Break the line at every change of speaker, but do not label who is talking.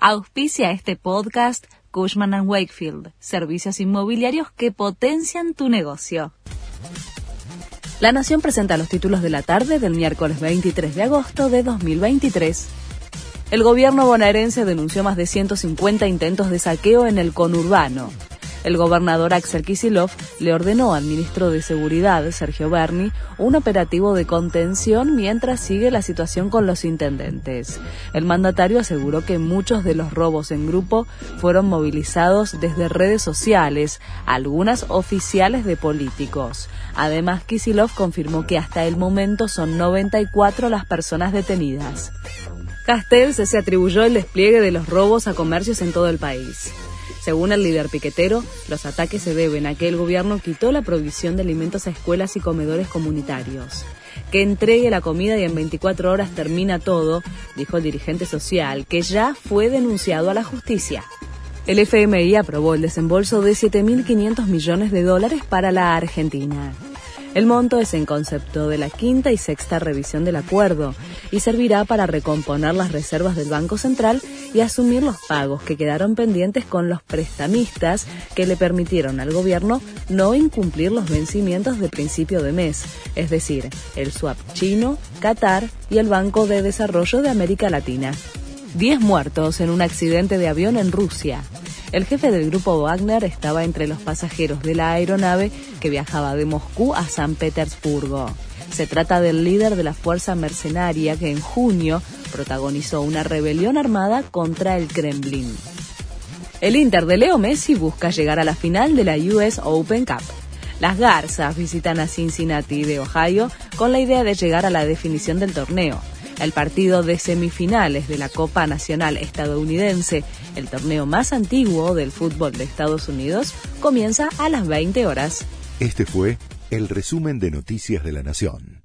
Auspicia este podcast Cushman ⁇ Wakefield, servicios inmobiliarios que potencian tu negocio. La Nación presenta los títulos de la tarde del miércoles 23 de agosto de 2023. El gobierno bonaerense denunció más de 150 intentos de saqueo en el conurbano. El gobernador Axel Kisilov le ordenó al ministro de Seguridad, Sergio Berni, un operativo de contención mientras sigue la situación con los intendentes. El mandatario aseguró que muchos de los robos en grupo fueron movilizados desde redes sociales, algunas oficiales de políticos. Además, Kisilov confirmó que hasta el momento son 94 las personas detenidas. Castells se atribuyó el despliegue de los robos a comercios en todo el país. Según el líder piquetero, los ataques se deben a que el gobierno quitó la provisión de alimentos a escuelas y comedores comunitarios. Que entregue la comida y en 24 horas termina todo, dijo el dirigente social, que ya fue denunciado a la justicia. El FMI aprobó el desembolso de 7.500 millones de dólares para la Argentina. El monto es en concepto de la quinta y sexta revisión del acuerdo y servirá para recomponer las reservas del Banco Central y asumir los pagos que quedaron pendientes con los prestamistas que le permitieron al gobierno no incumplir los vencimientos de principio de mes, es decir, el swap chino, Qatar y el Banco de Desarrollo de América Latina. Diez muertos en un accidente de avión en Rusia. El jefe del grupo Wagner estaba entre los pasajeros de la aeronave que viajaba de Moscú a San Petersburgo. Se trata del líder de la fuerza mercenaria que en junio protagonizó una rebelión armada contra el Kremlin. El Inter de Leo Messi busca llegar a la final de la US Open Cup. Las Garzas visitan a Cincinnati de Ohio con la idea de llegar a la definición del torneo. El partido de semifinales de la Copa Nacional Estadounidense, el torneo más antiguo del fútbol de Estados Unidos, comienza a las 20 horas.
Este fue el resumen de Noticias de la Nación.